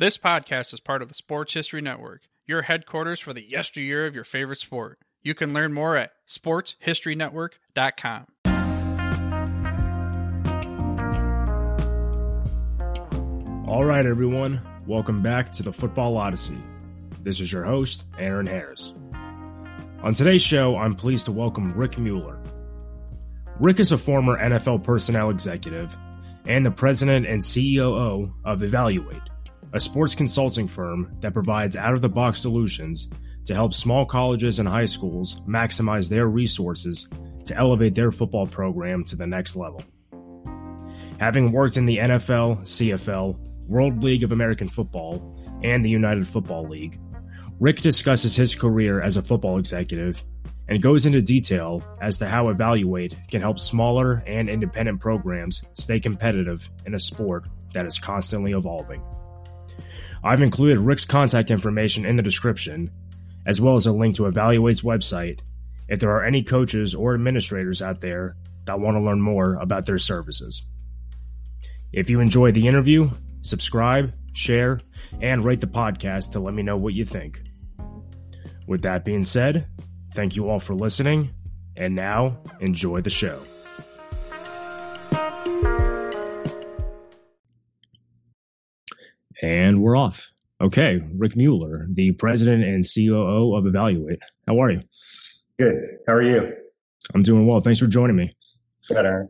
This podcast is part of the Sports History Network, your headquarters for the yesteryear of your favorite sport. You can learn more at sportshistorynetwork.com. All right, everyone, welcome back to the Football Odyssey. This is your host, Aaron Harris. On today's show, I'm pleased to welcome Rick Mueller. Rick is a former NFL personnel executive and the president and CEO of Evaluate, a sports consulting firm that provides out of the box solutions to help small colleges and high schools maximize their resources to elevate their football program to the next level. Having worked in the NFL, CFL, World League of American Football, and the United Football League, Rick discusses his career as a football executive and goes into detail as to how Evaluate can help smaller and independent programs stay competitive in a sport that is constantly evolving. I've included Rick's contact information in the description, as well as a link to Evaluate's website if there are any coaches or administrators out there that want to learn more about their services. If you enjoyed the interview, subscribe, share, and rate the podcast to let me know what you think. With that being said, thank you all for listening, and now enjoy the show. And we're off. Okay, Rick Mueller, the president and COO of Evaluate. How are you? Good. How are you? I'm doing well. Thanks for joining me. Good, Aaron.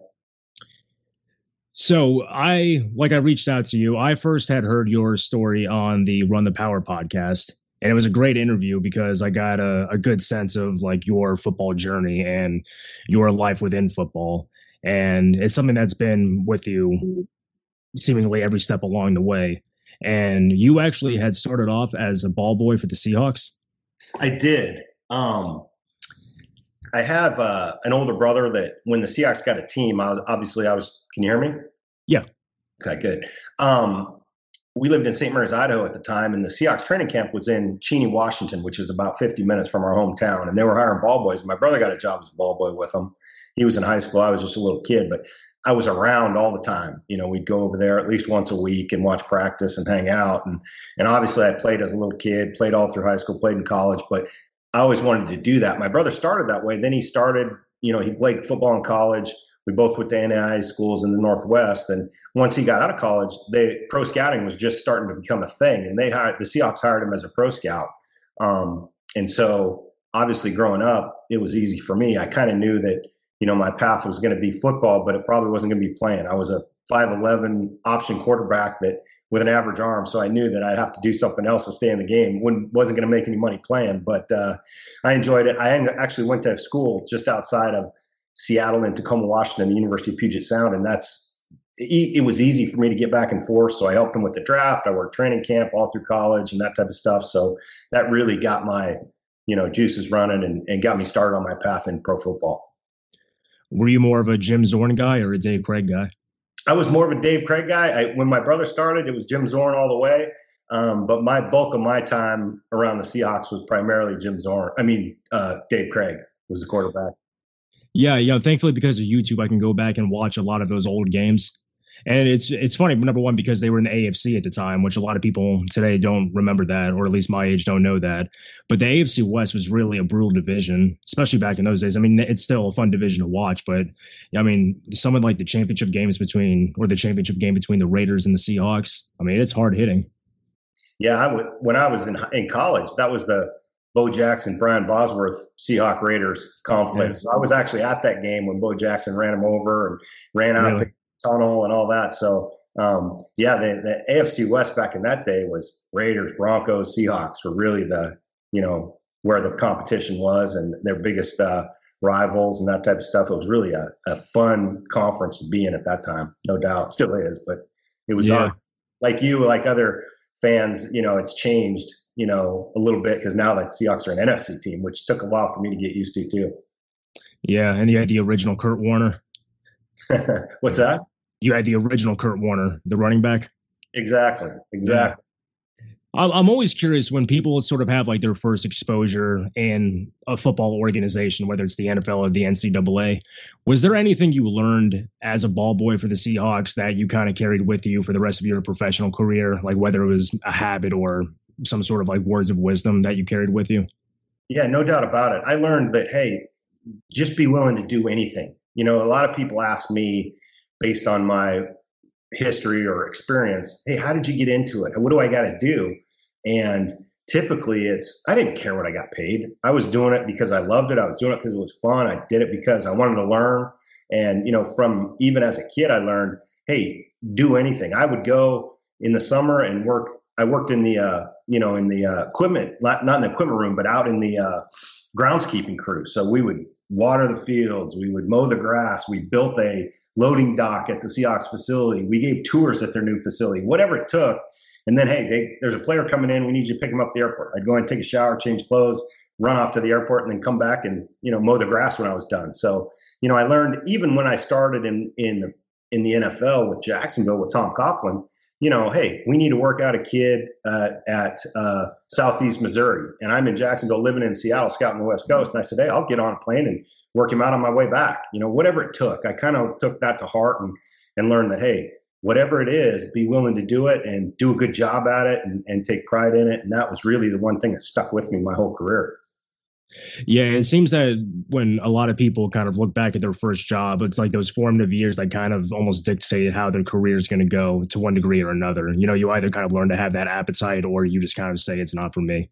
So I, like I reached out to you. I first had heard your story on the Run the Power podcast, and it was a great interview because I got a, a good sense of like your football journey and your life within football, and it's something that's been with you seemingly every step along the way. And you actually had started off as a ball boy for the Seahawks. I did. Um, I have uh, an older brother that when the Seahawks got a team, I was obviously I was. Can you hear me? Yeah. Okay, good. Um, we lived in St. Maries, Idaho at the time, and the Seahawks training camp was in Cheney, Washington, which is about 50 minutes from our hometown. And they were hiring ball boys. My brother got a job as a ball boy with them. He was in high school. I was just a little kid, but I was around all the time. You know, we'd go over there at least once a week and watch practice and hang out. And and obviously, I played as a little kid, played all through high school, played in college, but I always wanted to do that. My brother started that way. Then he started. You know, he played football in college. We both went to NAI schools in the Northwest, and once he got out of college, they pro scouting was just starting to become a thing, and they hired the Seahawks hired him as a pro scout. Um, and so, obviously, growing up, it was easy for me. I kind of knew that you know my path was going to be football, but it probably wasn't going to be playing. I was a 5'11 option quarterback that with an average arm, so I knew that I'd have to do something else to stay in the game. Wouldn't, wasn't going to make any money playing, but uh, I enjoyed it. I actually went to school just outside of Seattle in Tacoma, Washington, the University of Puget Sound, and that's it was easy for me to get back and forth. So I helped him with the draft. I worked training camp all through college and that type of stuff. So that really got my you know juices running and, and got me started on my path in pro football. Were you more of a Jim Zorn guy or a Dave Krieg guy? I was more of a Dave Krieg guy. I, when my brother started, it was Jim Zorn all the way. Um, but my bulk of my time around the Seahawks was primarily Jim Zorn. I mean, uh, Dave Krieg was the quarterback. Yeah, yeah. Thankfully, because of YouTube, I can go back and watch a lot of those old games. And it's it's funny, number one, because they were in the AFC at the time, which a lot of people today don't remember that, or at least my age don't know that. But the AFC West was really a brutal division, especially back in those days. I mean, it's still a fun division to watch, but I mean, someone like the championship games between, or the championship game between the Raiders and the Seahawks, I mean, it's hard hitting. Yeah, I when I was in in college, that was the Bo Jackson, Brian Bosworth, Seahawk Raiders conflict. So I was actually at that game when Bo Jackson ran him over and ran out really? Tunnel and all that. So um, yeah, the, the, AFC West back in that day was Raiders, Broncos, Seahawks were really the you know where the competition was and their biggest uh, rivals and that type of stuff. It was really a, a, fun conference to be in at that time, no doubt. Still is, but it was yeah. like you, like other fans. You know, it's changed you know, a little bit because now that Seahawks are an NFC team, which took a while for me to get used to too. Yeah, and you had the original Curt Warner. What's that? You had the original Curt Warner, the running back. Exactly. Exactly. I'm always curious when people sort of have like their first exposure in a football organization, whether it's the NFL or the NCAA. Was there anything you learned as a ball boy for the Seahawks that you kind of carried with you for the rest of your professional career? Like whether it was a habit or some sort of like words of wisdom that you carried with you? Yeah, no doubt about it. I learned that, hey, just be willing to do anything. You know, a lot of people ask me based on my history or experience, hey, how did you get into it? What do I got to do? And typically it's, I didn't care what I got paid. I was doing it because I loved it. I was doing it because it was fun. I did it because I wanted to learn. And, you know, from even as a kid, I learned, hey, do anything. I would go in the summer and work. I worked in the, uh, you know, in the uh, equipment, not, in the equipment room, but out in the uh, groundskeeping crew. So we would water the fields, we would mow the grass, we built a loading dock at the Seahawks facility. We gave tours at their new facility, whatever it took. And then, hey, they, there's a player coming in. We need you to pick him up at the airport. I'd go and take a shower, change clothes, run off to the airport, and then come back and you know mow the grass when I was done. So you know, I learned even when I started in in in the NFL with Jacksonville with Tom Coughlin. You know, hey, we need to work out a kid uh, at uh, Southeast Missouri, and I'm in Jacksonville, living in Seattle, scouting the West Coast. And I said, hey, I'll get on a plane and work him out on my way back. You know, whatever it took. I kind of took that to heart and and learned that hey, whatever it is, be willing to do it and do a good job at it and, and take pride in it. And that was really the one thing that stuck with me my whole career. Yeah, it seems that when a lot of people kind of look back at their first job, it's like those formative years that kind of almost dictate how their career is going to go to one degree or another. You know, you either kind of learn to have that appetite or you just kind of say it's not for me.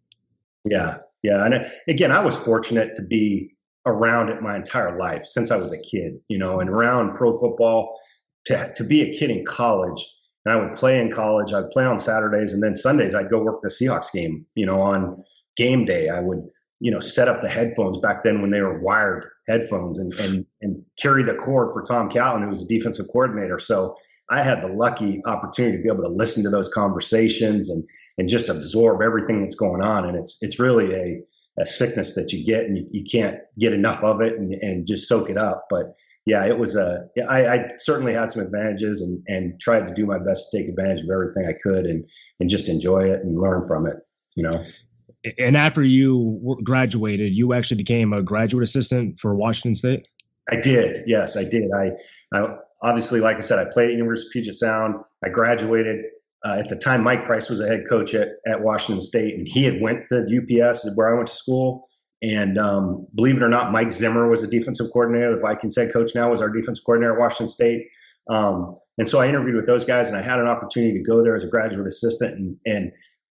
Yeah, yeah. And again, I was fortunate to be around it my entire life since I was a kid, you know, and around pro football to, to be a kid in college. And I would play in college. I'd play on Saturdays and then Sundays I'd go work the Seahawks game, you know, on game day. I would, you know, set up the headphones back then when they were wired headphones and, and, and carry the cord for Tom Coughlin, who was the defensive coordinator. So I had the lucky opportunity to be able to listen to those conversations and, and just absorb everything that's going on. And it's, it's really a, a sickness that you get and you, you can't get enough of it and, and just soak it up. But yeah, it was a. I, I certainly had some advantages and and tried to do my best to take advantage of everything I could and and just enjoy it and learn from it. You know. And after you graduated, you actually became a graduate assistant for Washington State. I did. Yes, I did. I, I obviously, like I said, I played at University of Puget Sound. I graduated. Uh, at the time, Mike Price was a head coach at, at Washington State, and he had went to UPS, where I went to school. And um, believe it or not, Mike Zimmer was the defensive coordinator. The Vikings head coach now was our defensive coordinator at Washington State. Um, and so I interviewed with those guys, and I had an opportunity to go there as a graduate assistant. And, and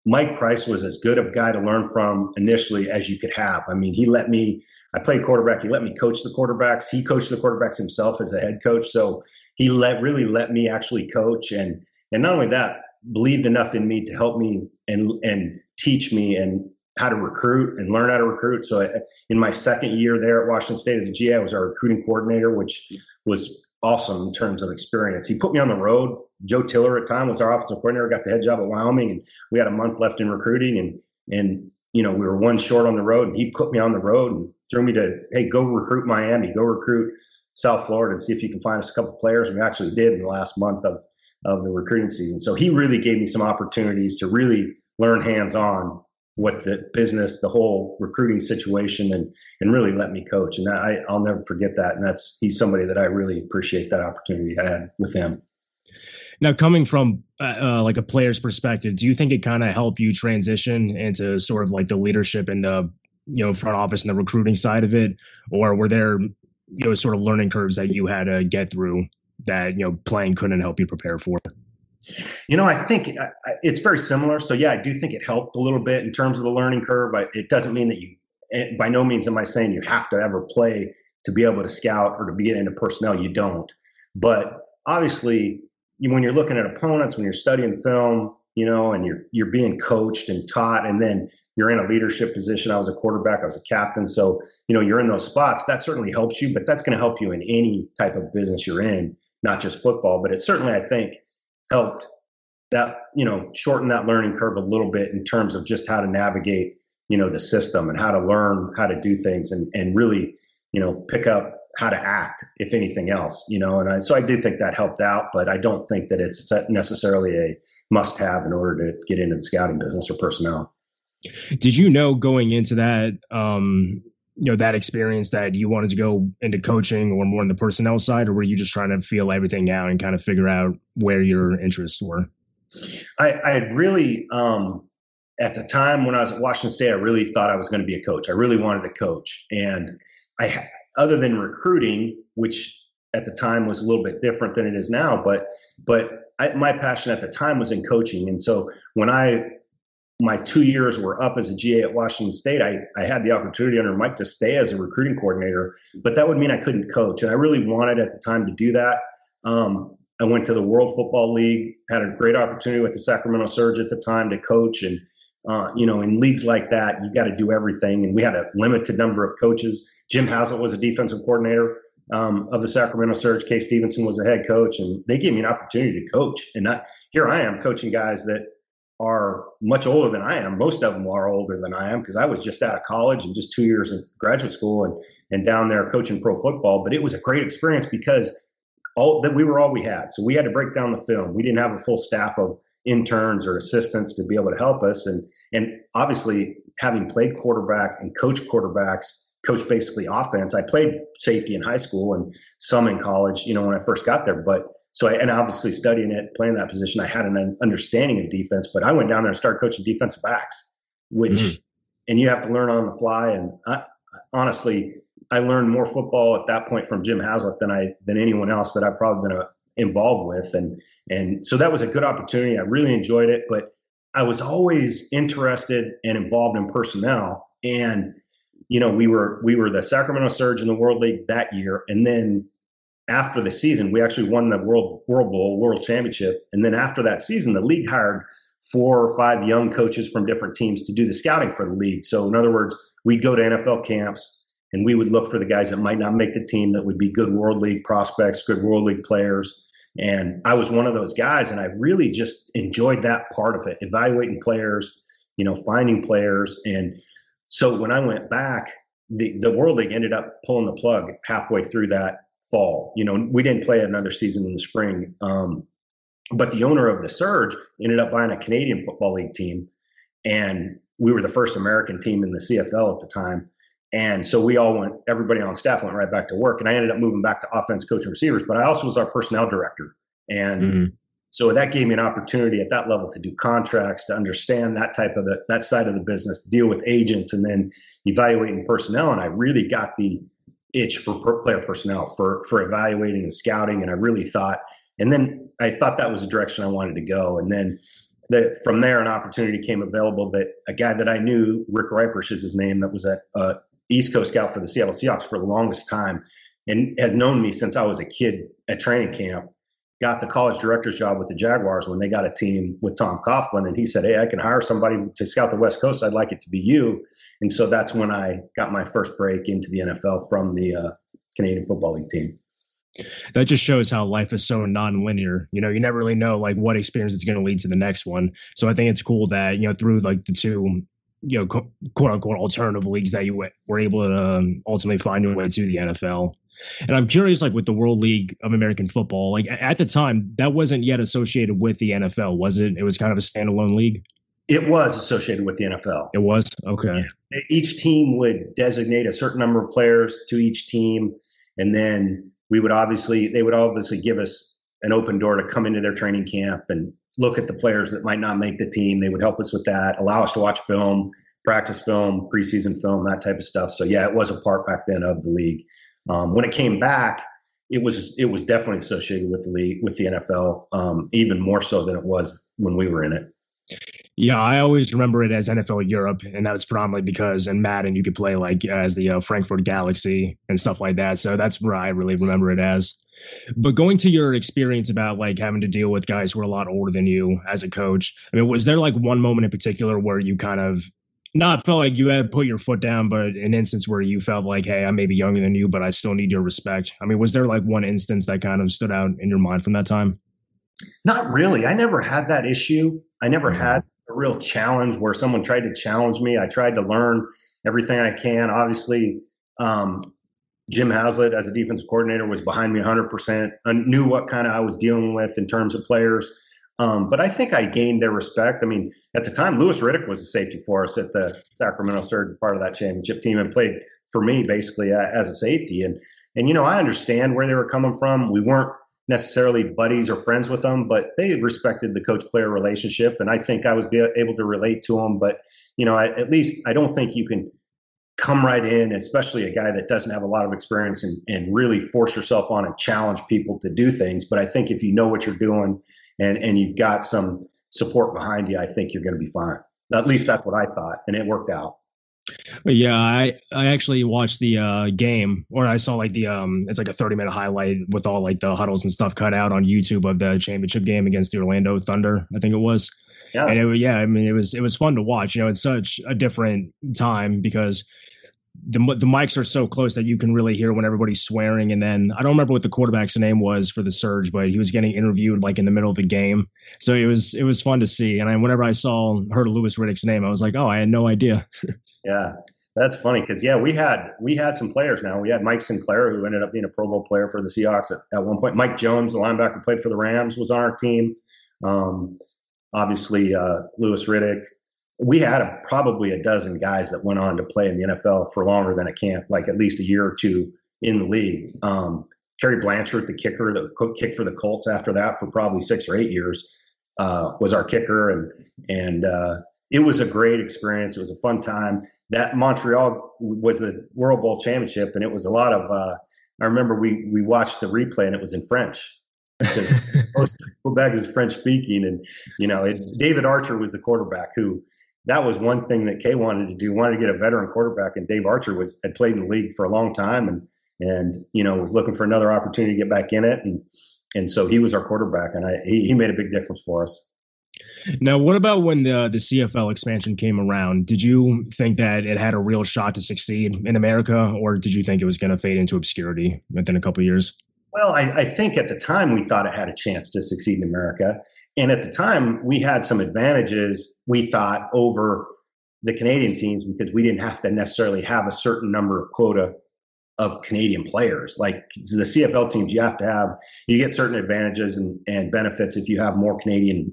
Mike Price was as good a guy to learn from initially as you could have. I mean, he let me. I played quarterback. He let me coach the quarterbacks. He coached the quarterbacks himself as a head coach. So he let really let me actually coach, and and not only that, believed enough in me to help me and and teach me and how to recruit and learn how to recruit. So in my second year there at Washington State as a GA, I was our recruiting coordinator, which was awesome in terms of experience. He put me on the road. Joe Tiller at time was our offensive coordinator, got the head job at Wyoming, and we had a month left in recruiting and and you know, we were one short on the road and he put me on the road and threw me to, hey, go recruit Miami, go recruit South Florida and see if you can find us a couple players. We actually did in the last month of, of the recruiting season. So he really gave me some opportunities to really learn hands on what the business, the whole recruiting situation, and and really let me coach. And I I'll never forget that. And that's he's somebody that I really appreciate that opportunity I had with him. Now, coming from uh, uh like a player's perspective, do you think it kind of helped you transition into sort of like the leadership and the you know front office and the recruiting side of it, or were there you know sort of learning curves that you had to get through that you know playing couldn't help you prepare for? You know, I think it's very similar. So yeah, I do think it helped a little bit in terms of the learning curve, but it doesn't mean that you. By no means am I saying you have to ever play to be able to scout or to be into personnel. You don't. But obviously, when you're looking at opponents, when you're studying film, you know, and you're you're being coached and taught, and then you're in a leadership position. I was a quarterback, I was a captain, so you know you're in those spots. That certainly helps you, but that's going to help you in any type of business you're in, not just football. But it certainly, I think, helped that you know shorten that learning curve a little bit in terms of just how to navigate you know the system and how to learn how to do things and and really you know pick up how to act, if anything else, you know. And I, so I do think that helped out, but I don't think that it's necessarily a must have in order to get into the scouting business or personnel. Did you know going into that, um, you know, that experience that you wanted to go into coaching or more on the personnel side, or were you just trying to feel everything out and kind of figure out where your interests were? I, I had really, um, at the time when I was at Washington State, I really thought I was going to be a coach. I really wanted to coach, and I, other than recruiting, which at the time was a little bit different than it is now, but but I, my passion at the time was in coaching, and so when I my two years were up as a GA at Washington State, I, I had the opportunity under Mike to stay as a recruiting coordinator, but that would mean I couldn't coach. And I really wanted at the time to do that. Um, I went to the World Football League, had a great opportunity with the Sacramento Surge at the time to coach. And, uh, you know, in leagues like that, you got to do everything. And we had a limited number of coaches. Jim Haslett was a defensive coordinator um, of the Sacramento Surge. Kay Stephenson was the head coach, and they gave me an opportunity to coach. And I, here I am coaching guys that are much older than I am. Most of them are older than I am because I was just out of college and just two years in graduate school and and down there coaching pro football. But it was a great experience because all that we were all we had. So we had to break down the film. We didn't have a full staff of interns or assistants to be able to help us. And and obviously having played quarterback and coach quarterbacks, coach basically offense. I played safety in high school and some in college, you know, when I first got there. But so I, and obviously studying it, playing that position, I had an understanding of defense. But I went down there and started coaching defensive backs, which mm-hmm. and you have to learn on the fly. And I, honestly, I learned more football at that point from Jim Haslett than I than anyone else that I've probably been uh, involved with. And and so that was a good opportunity. I really enjoyed it, but I was always interested and involved in personnel. And you know, we were we were the Sacramento Surge in the World League that year, and then after the season, we actually won the World World Bowl World Championship, and then after that season, the league hired four or five young coaches from different teams to do the scouting for the league. So, in other words, we'd go to NFL camps and we would look for the guys that might not make the team that would be good World League prospects, good World League players. And I was one of those guys, and I really just enjoyed that part of it, evaluating players, you know, finding players. And so when I went back, the, the World League ended up pulling the plug halfway through that fall. You know, we didn't play another season in the spring. Um, but the owner of the Surge ended up buying a Canadian Football League team, and we were the first American team in the CFL at the time. And so we all went, everybody on staff went right back to work. And I ended up moving back to offense, coaching receivers, but I also was our personnel director. And mm-hmm. so that gave me an opportunity at that level to do contracts, to understand that type of the, that side of the business, deal with agents and then evaluating personnel. And I really got the itch for player personnel for for evaluating and scouting, and I really thought, and then I thought that was the direction I wanted to go, and then. The, from there, an opportunity came available that a guy that I knew, Rick Reiprish is his name, that was at uh, East Coast scout for the Seattle Seahawks for the longest time, and has known me since I was a kid at training camp. Got the college director's job with the Jaguars when they got a team with Tom Coughlin, and he said, "Hey, I can hire somebody to scout the West Coast. I'd like it to be you." And so that's when I got my first break into the NFL from the uh, Canadian Football League team. That just shows how life is so non-linear. You know, you never really know like what experience is going to lead to the next one. So I think it's cool that you know through like the two, you know, quote unquote alternative leagues that you were able to um, ultimately find your way to the NFL. And I'm curious, like with the World League of American Football, like at the time that wasn't yet associated with the NFL, was it? It was kind of a standalone league. It was associated with the NFL. It was okay. Each team would designate a certain number of players to each team, and then we would obviously they would obviously give us an open door to come into their training camp and look at the players that might not make the team. They would help us with that, allow us to watch film, practice film, preseason film, that type of stuff. So yeah, it was a part back then of the league. Um, when it came back, it was it was definitely associated with the league with the NFL, um, even more so than it was when we were in it. Yeah, I always remember it as NFL Europe, and that was predominantly because in Madden you could play like as the uh, Frankfurt Galaxy and stuff like that. So that's where I really remember it as. But going to your experience about like having to deal with guys who are a lot older than you as a coach, I mean, was there like one moment in particular where you kind of not felt like you had put your foot down, but an instance where you felt like, hey, I may be younger than you, but I still need your respect? I mean, was there like one instance that kind of stood out in your mind from that time? Not really. I never had that issue. I never mm-hmm. had real challenge where someone tried to challenge me. I tried to learn everything I can. Obviously, um, Jim Haslett, as a defensive coordinator, was behind me 100%. I knew what kind of I was dealing with in terms of players. Um, but I think I gained their respect. I mean, at the time, Louis Riddick was a safety for us at the Sacramento Surge, part of that championship team, and played for me basically as a safety. And and you know, I understand where they were coming from. We weren't necessarily buddies or friends with them, but they respected the coach player relationship, and I think I was able to relate to them. But you know, I, at least I don't think you can come right in, especially a guy that doesn't have a lot of experience and, and really force yourself on and challenge people to do things. But I think if you know what you're doing and, and you've got some support behind you, I think you're going to be fine. At least that's what I thought, and it worked out. Yeah, I I actually watched the uh, game, or I saw like the um, it's like a thirty minute highlight with all like the huddles and stuff cut out on YouTube of the championship game against the Orlando Thunder. I think it was. Yeah. And it, was, yeah, I mean, it was it was fun to watch. You know, it's such a different time because the the mics are so close that you can really hear when everybody's swearing. And then I don't remember what the quarterback's name was for the Surge, but he was getting interviewed like in the middle of the game. So it was it was fun to see. And I, whenever I saw heard Louis Riddick's name, I was like, oh, I had no idea. yeah, that's funny because yeah, we had we had some players now. We had Mike Sinclair who ended up being a Pro Bowl player for the Seahawks at, at one point. Mike Jones, the linebacker, played for the Rams, was on our team. Um, obviously, uh, Louis Riddick we had a, probably a dozen guys that went on to play in the NFL for longer than a camp, like at least a year or two in the league. Um, Cary Blanchard, the kicker, the kick for the Colts after that for probably six or eight years, uh, was our kicker, and and uh, it was a great experience. It was a fun time. That Montreal was the World Bowl championship, and it was a lot of. Uh, I remember we we watched the replay, and it was in French because most Quebec is French speaking, and you know it, David Archer was the quarterback who that was one thing that Kay wanted to do. Wanted to get a veteran quarterback, and Dave Archer was had played in the league for a long time, and and you know was looking for another opportunity to get back in it, and and so he was our quarterback, and I he, he made a big difference for us. Now, what about when the the CFL expansion came around? Did you think that it had a real shot to succeed in America, or did you think it was going to fade into obscurity within a couple years? Well, I, I, think at the time we thought it had a chance to succeed in America. And at the time, we had some advantages, we thought, over the Canadian teams because we didn't have to necessarily have a certain number of quota of Canadian players. Like the CFL teams, you have to have, you get certain advantages and, and benefits if you have more Canadian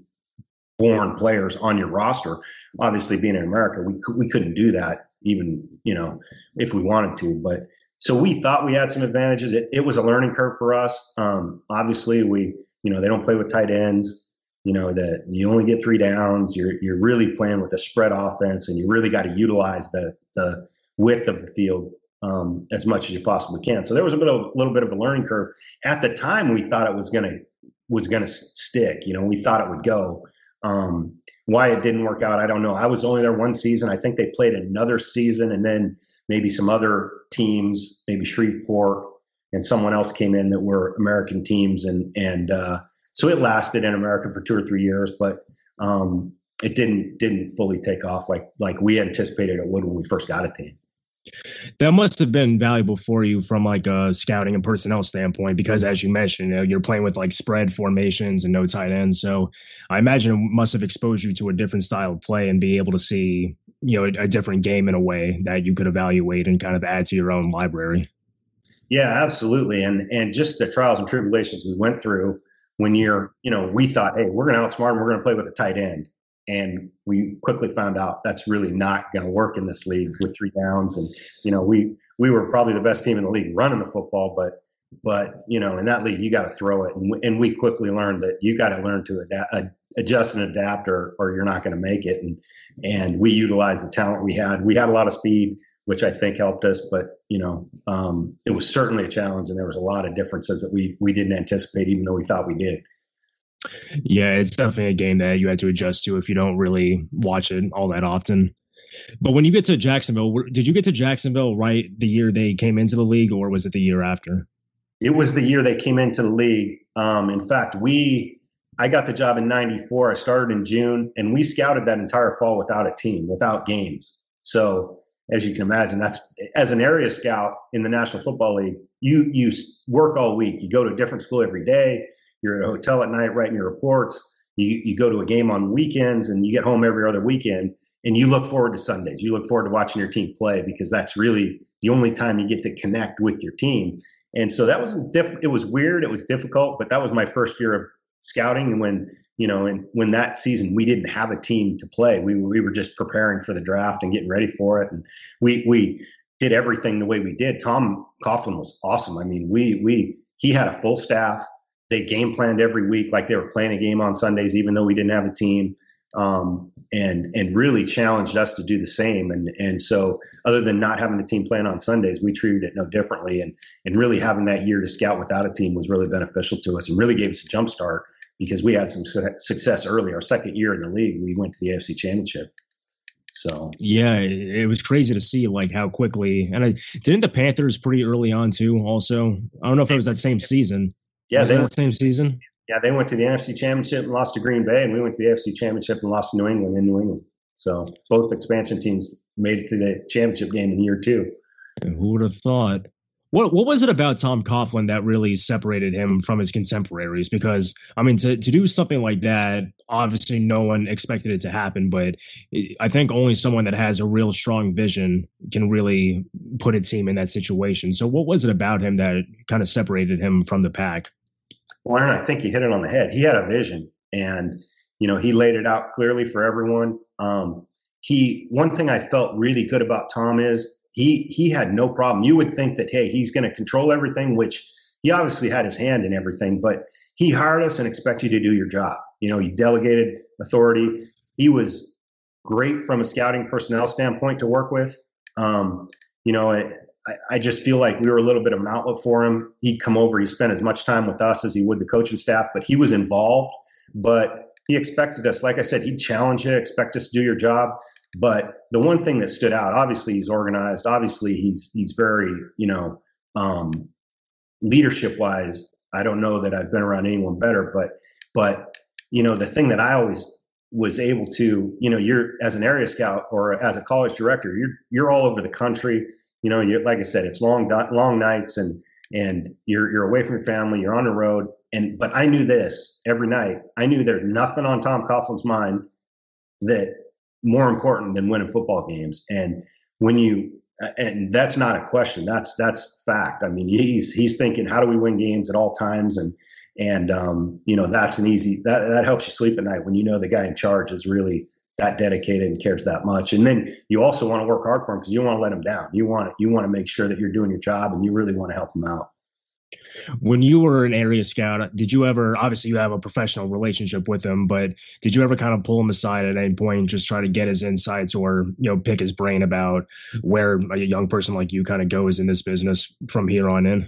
born players on your roster. Obviously, being in America, we, we couldn't do that even, you know, if we wanted to. But so we thought we had some advantages. It, it was a learning curve for us. Um, obviously, we, you know, they don't play with tight ends you know that you only get three downs you're you're really playing with a spread offense and you really got to utilize the the width of the field um, as much as you possibly can so there was a bit of, a little bit of a learning curve at the time we thought it was going to was going to stick you know we thought it would go um, why it didn't work out i don't know i was only there one season i think they played another season and then maybe some other teams maybe shreveport and someone else came in that were american teams and and uh, so it lasted in America for two or three years, but um, it didn't didn't fully take off like like we anticipated it would when we first got a team. That must have been valuable for you from like a scouting and personnel standpoint, because as you mentioned, you know, you're playing with like spread formations and no tight ends. So I imagine it must have exposed you to a different style of play and be able to see, you know, a, a different game in a way that you could evaluate and kind of add to your own library. Yeah, absolutely. And and just the trials and tribulations we went through when you're, you know, we thought, hey, we're going to outsmart them, we're going to play with a tight end. And we quickly found out that's really not going to work in this league with three downs. And, you know, we, we were probably the best team in the league running the football, but, but, you know, in that league, you got to throw it. And we, and we quickly learned that you got to learn to adapt, adjust and adapt or, or you're not going to make it. And, and we utilized the talent we had. We had a lot of speed which I think helped us. But you know, um, it was certainly a challenge, and there was a lot of differences that we we didn't anticipate, even though we thought we did. Yeah, it's definitely a game that you had to adjust to if you don't really watch it all that often. But when you get to Jacksonville, did you get to Jacksonville right the year they came into the league, or was it the year after? It was the year they came into the league. Um, in fact, we I got the job in '94. I started in June, and we scouted that entire fall without a team, without games. So as you can imagine, that's as an area scout in the National Football League, you you work all week. You go to a different school every day. You're at a hotel at night writing your reports. You you go to a game on weekends, and you get home every other weekend. and you look forward to Sundays. You look forward to watching your team play because that's really the only time you get to connect with your team. And so that was diff- it was weird, it was difficult, but that was my first year of scouting and when you know, and when that season we didn't have a team to play, we we were just preparing for the draft and getting ready for it, and we we did everything the way we did. Tom Coughlin was awesome. I mean, we we he had a full staff. They game planned every week like they were playing a game on Sundays, even though we didn't have a team um, and and really challenged us to do the same. And and so, other than not having a team playing on Sundays, we treated it no differently. And and really having that year to scout without a team was really beneficial to us, and really gave us a jump start because we had some su- success early. Our second year in the league, we went to the AFC Championship. So yeah, it, was crazy to see like how quickly. And I didn't the Panthers pretty early on too. Also, I don't know if it was that same season. Yeah, was they, that same season. Yeah, they went to the NFC Championship and lost to Green Bay, and we went to the NFC Championship and lost to New England in New England. So both expansion teams made it to the championship game in year two. And who would have thought? What what was it about Tom Coughlin that really separated him from his contemporaries? Because I mean, to to do something like that, obviously no one expected it to happen, but I think only someone that has a real strong vision can really put a team in that situation. So, what was it about him that kind of separated him from the pack? Well, Aaron, I think he hit it on the head. He had a vision, and you know he laid it out clearly for everyone. Um, he one thing I felt really good about Tom is he he had no problem. You would think that hey, he's going to control everything, which he obviously had his hand in everything, but he hired us and expected you to do your job. You know, he delegated authority. He was great from a scouting personnel standpoint to work with. Um, you know, I, just feel like we were a little bit of an outlet for him. He'd come over, he spent as much time with us as he would the coaching staff, but he was involved. But he expected us, like I said, he'd challenge you, expect us to do your job. But the one thing that stood out, obviously, he's organized. Obviously, he's he's very, you know, um, leadership wise. I don't know that I've been around anyone better, but but you know, the thing that I always was able to, you know, you're as an area scout or as a college director, you're you're all over the country you know, you, like I said, it's long long nights and and you're you're away from your family, you're on the road, and but I knew this every night. I knew there's nothing on Tom Coughlin's mind that more important than winning football games. And when you and that's not a question. That's that's fact. I mean, he's he's thinking, how do we win games at all times? And and um, you know, that's an easy that that helps you sleep at night when you know the guy in charge is really that dedicated and cares that much. And then you also want to work hard for him because you want to let him down. You want you want to make sure that you're doing your job and you really want to help him out. When you were an area scout, did you ever obviously you have a professional relationship with him, but did you ever kind of pull him aside at any point and just try to get his insights or, you know, pick his brain about where a young person like you kind of goes in this business from here on in?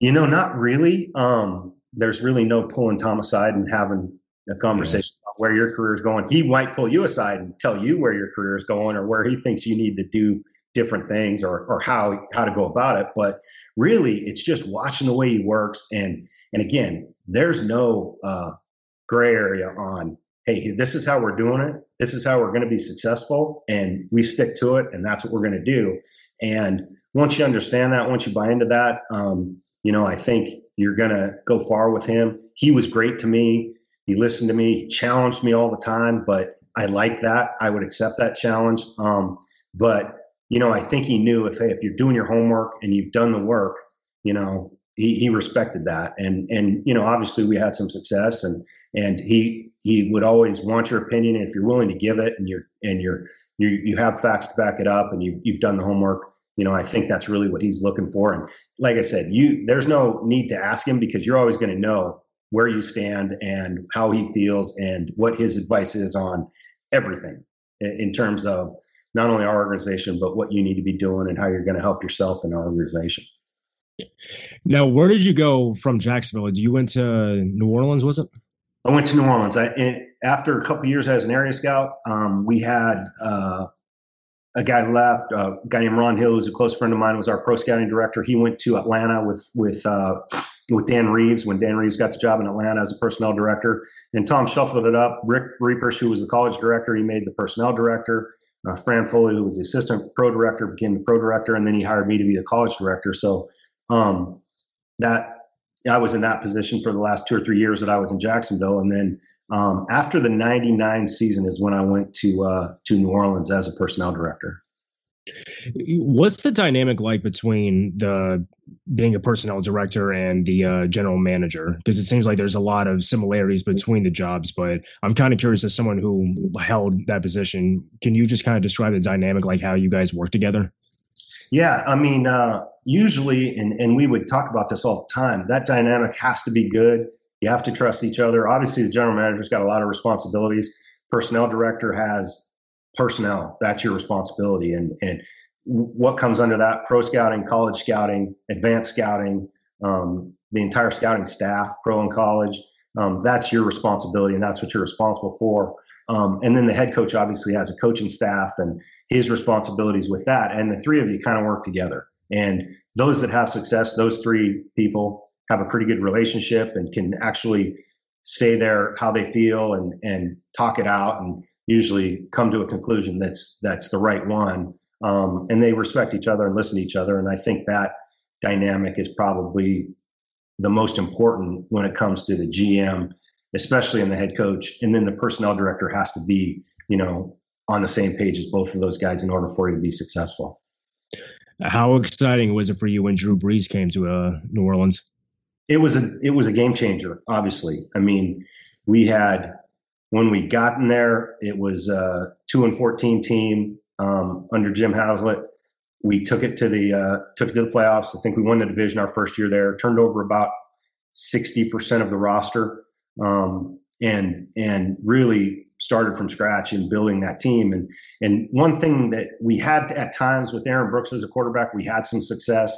You know, not really. Um, there's really no pulling Tom aside and having a conversation yeah. about where your career is going. He might pull you aside and tell you where your career is going or where he thinks you need to do different things or or how how to go about it. But really, it's just watching the way he works and and again, there's no uh, gray area on hey, this is how we're doing it. This is how we're going to be successful, and we stick to it, and that's what we're going to do. And once you understand that, once you buy into that, um, you know, I think you're going to go far with him. He was great to me. He listened to me, he challenged me all the time, but I like that. I would accept that challenge. Um, but you know, I think he knew if hey, if you're doing your homework and you've done the work, you know, he, he respected that. And and you know, obviously we had some success and and he he would always want your opinion and if you're willing to give it and you're and you're you you have facts to back it up and you you've done the homework, you know, I think that's really what he's looking for. And like I said, you there's no need to ask him because you're always going to know where you stand and how he feels and what his advice is on everything in terms of not only our organization but what you need to be doing and how you're going to help yourself and our organization. Now, where did you go from Jacksonville? Did you went to New Orleans? Was it? I went to New Orleans. I, after a couple years as an area scout, um, we had uh, a guy left. Uh, a guy named Ron Hill, who's a close friend of mine, was our pro scouting director. He went to Atlanta with with uh, with Dan Reeves when Dan Reeves got the job in Atlanta as a personnel director. And Tom shuffled it up. Rick Reiprish, who was the college director, he made the personnel director. Uh, Fran Foley, who was the assistant pro director, became the pro director, and then he hired me to be the college director. So um, that I was in that position for the last two or three years that I was in Jacksonville, and then Um, after the '99 season is when I went to uh, to New Orleans as a personnel director. What's the dynamic like between the being a personnel director and the uh, general manager? Because it seems like there's a lot of similarities between the jobs, but I'm kind of curious as someone who held that position. Can you just kind of describe the dynamic, like how you guys work together? Yeah, I mean, uh, usually, and, and we would talk about this all the time, that dynamic has to be good. You have to trust each other. Obviously, the general manager's got a lot of responsibilities. Personnel director has personnel. That's your responsibility. And, and what comes under that? Pro scouting, college scouting, advanced scouting, um, the entire scouting staff, pro and college. Um, that's your responsibility, and that's what you're responsible for. Um, and then the head coach obviously has a coaching staff and his responsibilities with that. And the three of you kind of work together. And those that have success, those three people have a pretty good relationship and can actually say their how they feel and and talk it out and usually come to a conclusion that's that's the right one. Um, and they respect each other and listen to each other. And I think that dynamic is probably the most important when it comes to the GM, especially in the head coach. And then the personnel director has to be, you know, on the same page as both of those guys in order for you to be successful. How exciting was it for you when Drew Brees came to uh, New Orleans? It was a it was a game changer. Obviously, I mean, we had when we got in there, it was a two and fourteen team um, under Jim Haslett. We took it to the uh, took it to the playoffs. I think we won the division our first year there. Turned over about sixty percent of the roster, um, and and really started from scratch in building that team. And and one thing that we had at times with Aaron Brooks as a quarterback, we had some success,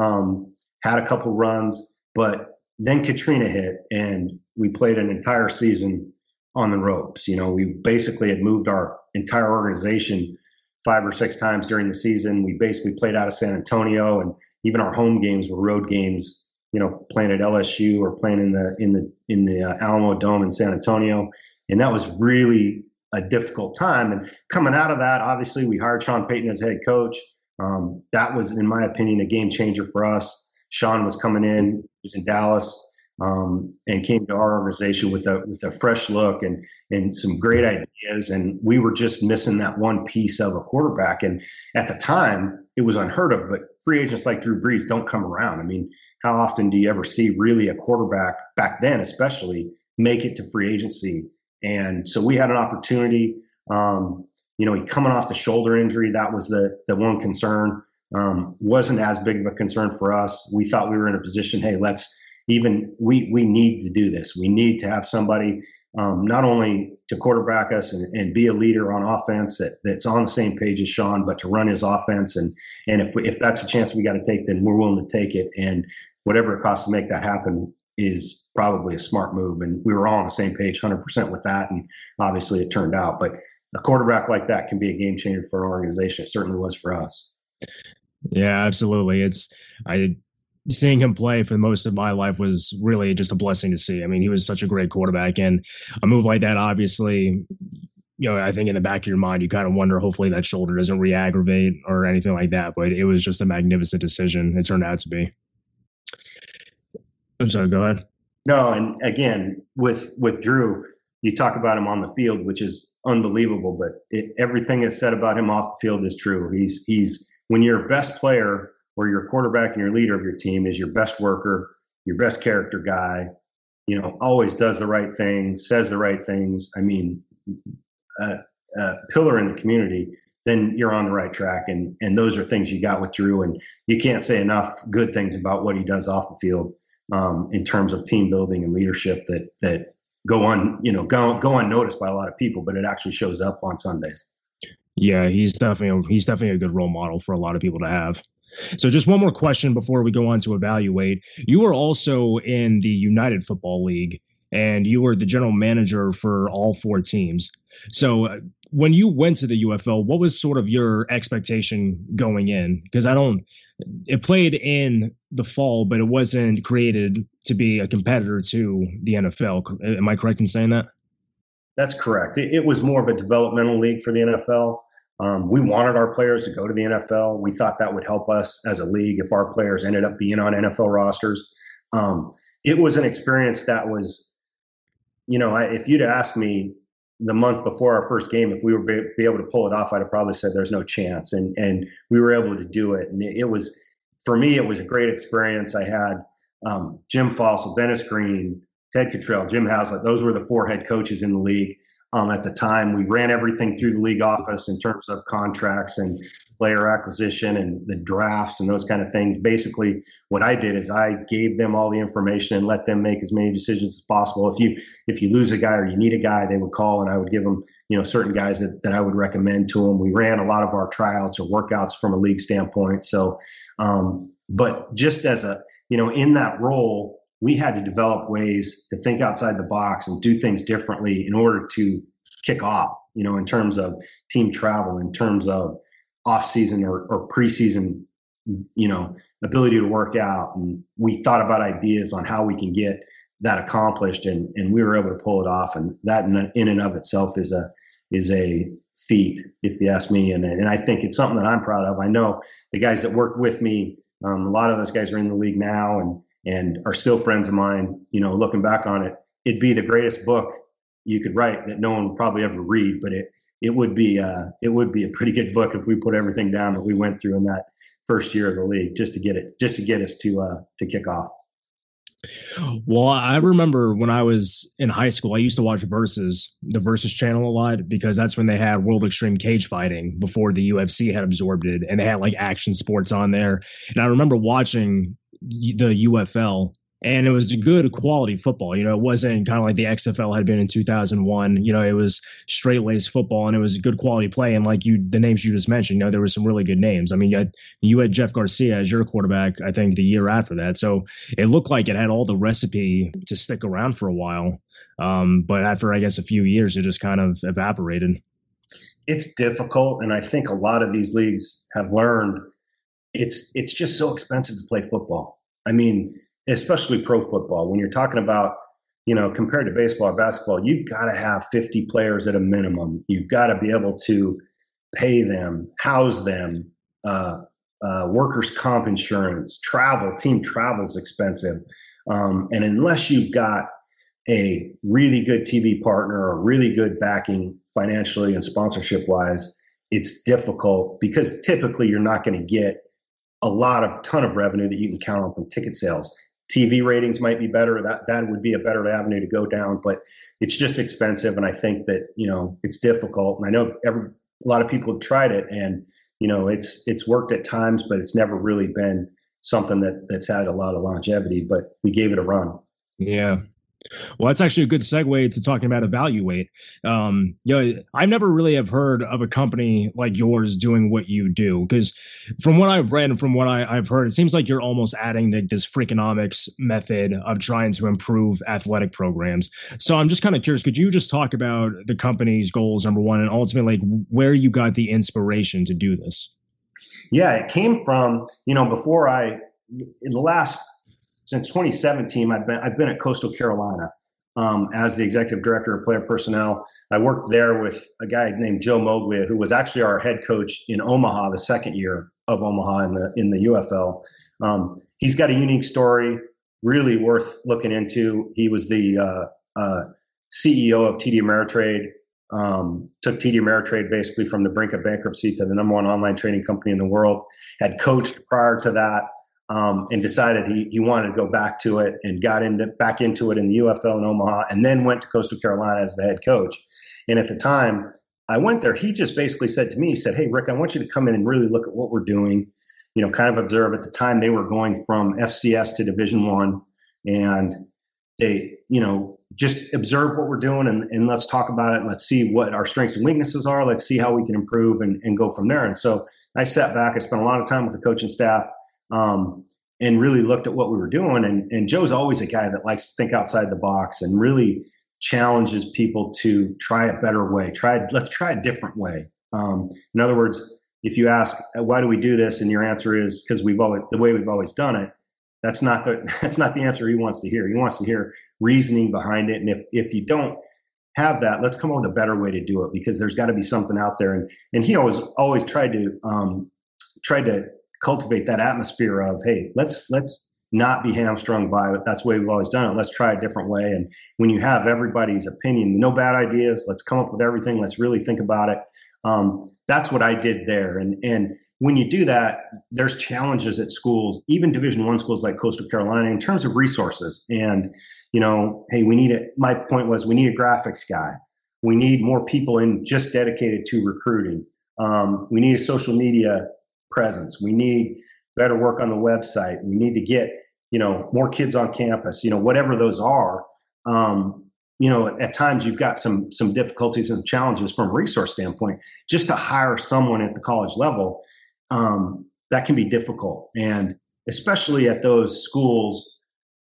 um, had a couple runs, but then Katrina hit, and we played an entire season on the ropes. You know, we basically had moved our entire organization five or six times during the season. We basically played out of San Antonio, and even our home games were road games. You know, playing at LSU or playing in the in the in the uh, Alamo Dome in San Antonio and that was really a difficult time. And coming out of that, obviously, we hired Sean Payton as head coach. Um, that was, in my opinion, a game changer for us. Sean was coming in, was in Dallas, um, and came to our organization with a with a fresh look and and some great ideas. And we were just missing that one piece of a quarterback. And at the time, it was unheard of. But free agents like Drew Brees don't come around. I mean, how often do you ever see really a quarterback back then, especially, make it to free agency? And so we had an opportunity. Um, you know, he coming off the shoulder injury, that was the the one concern. Um, wasn't as big of a concern for us. We thought we were in a position, hey, let's even we we need to do this. We need to have somebody um, not only to quarterback us and, and, be a leader on offense that, that's on the same page as Sean, but to run his offense. And and if we, if that's a chance we got to take, then we're willing to take it. And whatever it costs to make that happen, is probably a smart move. And we were all on the same page 100% with that. And obviously it turned out. But a quarterback like that can be a game changer for an organization. It certainly was for us. Yeah, absolutely. It's, I, seeing him play for most of my life was really just a blessing to see. I mean, he was such a great quarterback, and a move like that, obviously, you know, I think in the back of your mind, you kind of wonder, hopefully, that shoulder doesn't re-aggravate or anything like that. But it was just a magnificent decision. It turned out to be. I'm sorry. Go ahead. No, and again, with with Drew, you talk about him on the field, which is unbelievable. But it, everything that's said about him off the field is true. He's he's when your best player or your quarterback and your leader of your team is your best worker, your best character guy. You know, always does the right thing, says the right things. I mean, a, a pillar in the community. Then you're on the right track, and and those are things you got with Drew. And you can't say enough good things about what he does off the field um, in terms of team building and leadership that that go on you know go go unnoticed by a lot of people, but it actually shows up on Sundays. Yeah, he's definitely he's definitely a good role model for a lot of people to have. So, just one more question before we go on to evaluate. You were also in the United Football League, and you were the general manager for all four teams. So, uh, when you went to the UFL, what was sort of your expectation going in? Because I don't, it played in the fall, but it wasn't created to be a competitor to the NFL. Am I correct in saying that? That's correct. It, it was more of a developmental league for the NFL. Um, we wanted our players to go to the NFL. We thought that would help us as a league if our players ended up being on NFL rosters. Um, it was an experience that was you know, I, if you'd asked me the month before our first game, if we were be, able to pull it off, I'd have probably said there's no chance. And and we were able to do it. And it, it was for me, it was a great experience. I had um, Jim Fassel, Dennis Green, Ted Cottrell, Jim Haslett. Those were the four head coaches in the league um, at the time. We ran everything through the league office in terms of contracts and player acquisition and the drafts and those kind of things. Basically, what I did is I gave them all the information and let them make as many decisions as possible. If you if you lose a guy or you need a guy, they would call and I would give them you know certain guys that, that I would recommend to them. We ran a lot of our tryouts or workouts from a league standpoint. So, um, but just as a you know in that role we had to develop ways to think outside the box and do things differently in order to kick off, you know, in terms of team travel, in terms of off season or, or preseason, you know, ability to work out. And we thought about ideas on how we can get that accomplished and, and we were able to pull it off. And that in and of itself is a, is a feat, if you ask me. And, and I think it's something that I'm proud of. I know the guys that work with me, um, a lot of those guys are in the league now and, and are still friends of mine. You know, looking back on it, it'd be the greatest book you could write that no one would probably ever read, but it it would be uh, it would be a pretty good book if we put everything down that we went through in that first year of the league just to get it just to get us to uh, to kick off. Well, I remember when I was in high school, I used to watch Versus, the Versus channel a lot because that's when they had World Extreme Cage Fighting before the UFC had absorbed it, and they had like action sports on there. And I remember watching the UFL and it was good quality football. You know, it wasn't kind of like the XFL had been in 2001. You know, it was straight laced football and it was good quality play. And like you, the names you just mentioned, you know, there were some really good names. I mean, you had, you had Jeff Garcia as your quarterback, I think the year after that. So it looked like it had all the recipe to stick around for a while. Um, but after, I guess, a few years, it just kind of evaporated. It's difficult. And I think a lot of these leagues have learned it's, it's just so expensive to play football. I mean, especially pro football, when you're talking about, you know, compared to baseball or basketball, you've got to have 50 players at a minimum. You've got to be able to pay them, house them, uh, uh, workers' comp insurance, travel, team travel is expensive. Um, and unless you've got a really good TV partner or really good backing financially and sponsorship wise, it's difficult because typically you're not going to get a lot of ton of revenue that you can count on from ticket sales. TV ratings might be better. That that would be a better avenue to go down, but it's just expensive, and I think that you know it's difficult. And I know every a lot of people have tried it, and you know it's it's worked at times, but it's never really been something that that's had a lot of longevity. But we gave it a run. Yeah, well, that's actually a good segue to talking about evaluate. Um, you know, I never really have heard of a company like yours doing what you do because, from what I've read and from what I, have heard, it seems like you're almost adding the, this Freakonomics method of trying to improve athletic programs. So I'm just kind of curious. Could you just talk about the company's goals, number one, and ultimately like where you got the inspiration to do this? Yeah, it came from you know before I in the last since 2017, I've been I've been at Coastal Carolina um, as the executive director of player personnel. I worked there with a guy named Joe Moglia, who was actually our head coach in Omaha the second year of Omaha in the in the UFL. Um, he's got a unique story, really worth looking into. He was the uh, uh, CEO of TD Ameritrade. Um, took TD Ameritrade basically from the brink of bankruptcy to the number one online trading company in the world. Had coached prior to that um, and decided he, he wanted to go back to it and got into back into it in the UFL in Omaha and then went to Coastal Carolina as the head coach. And at the time I went there, he just basically said to me, he said, Hey, Rick, I want you to come in and really look at what we're doing. You know, kind of observe at the time they were going from FCS to Division One, and they, you know, just observe what we're doing and, and let's talk about it and let's see what our strengths and weaknesses are. Let's see how we can improve and, and go from there. And so I sat back, I spent a lot of time with the coaching staff um, and really looked at what we were doing. And, and Joe's always a guy that likes to think outside the box and really challenges people to try a better way. Try let's try a different way. Um, in other words, if you ask why do we do this, and your answer is because we've always the way we've always done it. That's not the that's not the answer he wants to hear. He wants to hear reasoning behind it. And if if you don't have that, let's come up with a better way to do it because there's got to be something out there. And and he always always tried to um, tried to cultivate that atmosphere of hey let's let's not be hamstrung by it. That's the way we've always done it. Let's try a different way. And when you have everybody's opinion, no bad ideas. Let's come up with everything. Let's really think about it. Um, that's what I did there. And and when you do that, there's challenges at schools, even Division One schools like Coastal Carolina, in terms of resources. And you know, hey, we need it. My point was we need a graphics guy. We need more people in just dedicated to recruiting. Um, we need a social media presence. We need better work on the website. We need to get you know more kids on campus. You know whatever those are. Um, you know at times you've got some some difficulties and challenges from a resource standpoint. Just to hire someone at the college level, um, that can be difficult, and especially at those schools